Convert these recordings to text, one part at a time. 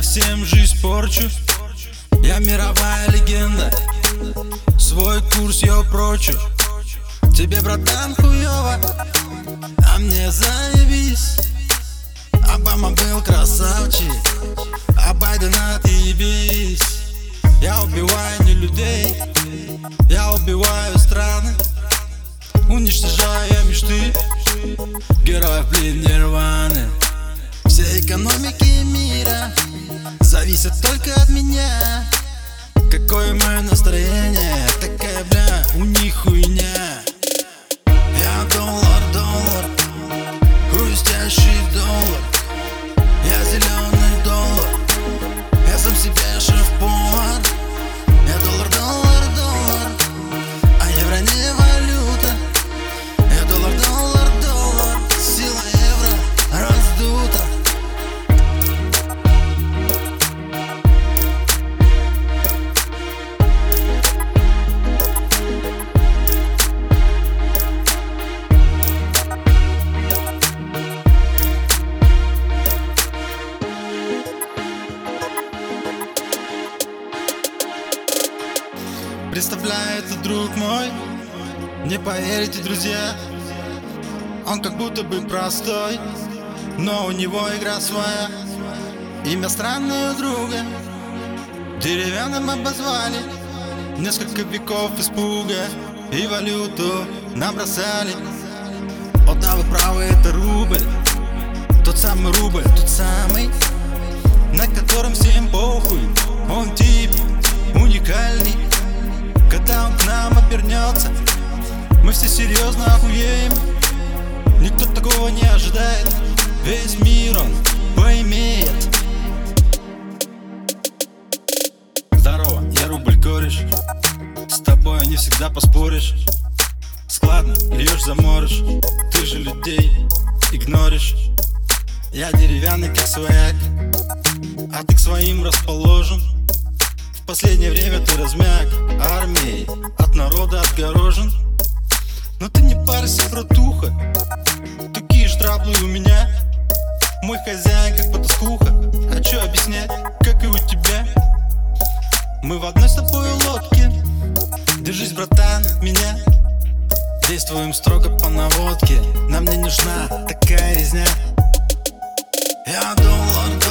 Я всем жизнь порчу. Я мировая легенда. Свой курс я упрочу. Тебе, братан, хуёво А мне заебись. Обама был красавчик А Байден отъебись. Я убиваю не людей Я убиваю страны. Уничтожая мечты Героев, блин, нирваны. Все экономики мира Представляет это друг мой. Не поверите, друзья Он как будто бы простой Но у него игра своя. Имя странное друга Деревянным обозвали. Несколько веков испуга И валюту набросали. О да, вы правы, это рубль Тот самый рубль, тот самый все серьезно охуеем. Никто такого не ожидает. Весь мир он поимеет Здорово, я рубль кореш. С тобой не всегда поспоришь. Складно, льешь заморишь. Ты же людей игноришь. Я деревянный как свояк А ты к своим расположен. В последнее время ты размяк. Армией От народа отгорожен парься, братуха Такие ж траблы у меня. Мой хозяин как потаскуха. А чё объяснять, как и у тебя? Мы в одной с тобой лодке. Держись, братан, меня. Действуем строго по наводке. Нам не нужна такая резня. Я доллар,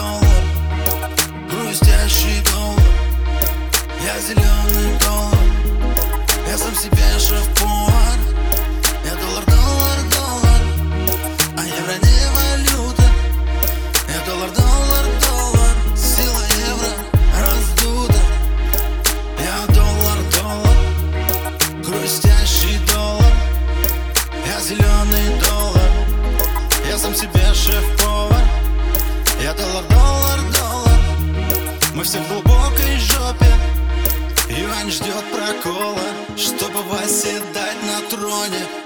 Мы все в глубокой жопе. Юань ждет прокола, чтобы восседать на троне